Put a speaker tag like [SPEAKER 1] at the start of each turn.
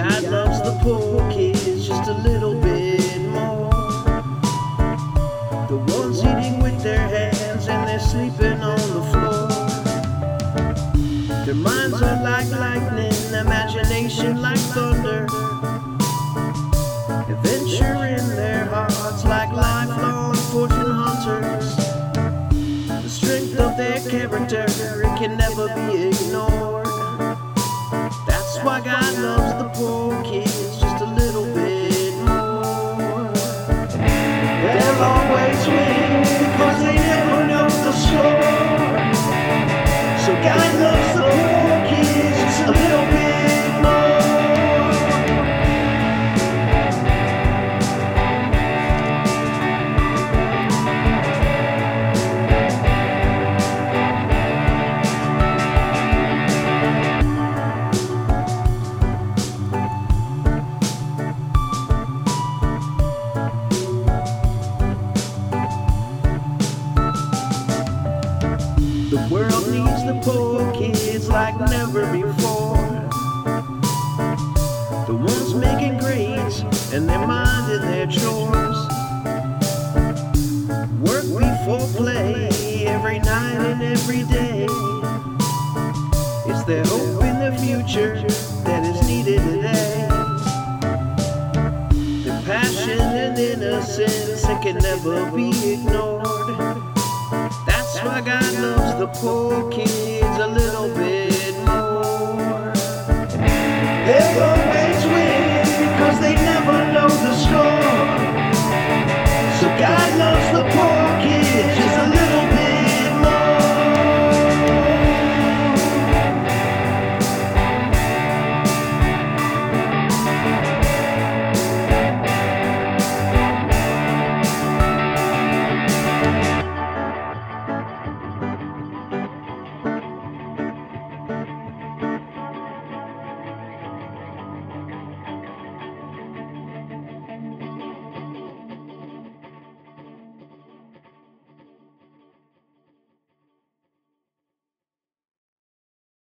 [SPEAKER 1] God loves the poor kids just a little bit more. The ones eating with their hands and they're sleeping on the floor. Their minds are like lightning, imagination like thunder. Adventure in their hearts like lifelong fortune hunters. The strength of their character it can never be ignored. So God The world needs the poor kids like never before. The ones making grades and they're minding their chores. Work before play every night and every day. It's their hope in the future that is needed today. Their passion and innocence that can never be ignored. That's why God loves the poor kids a little bit more.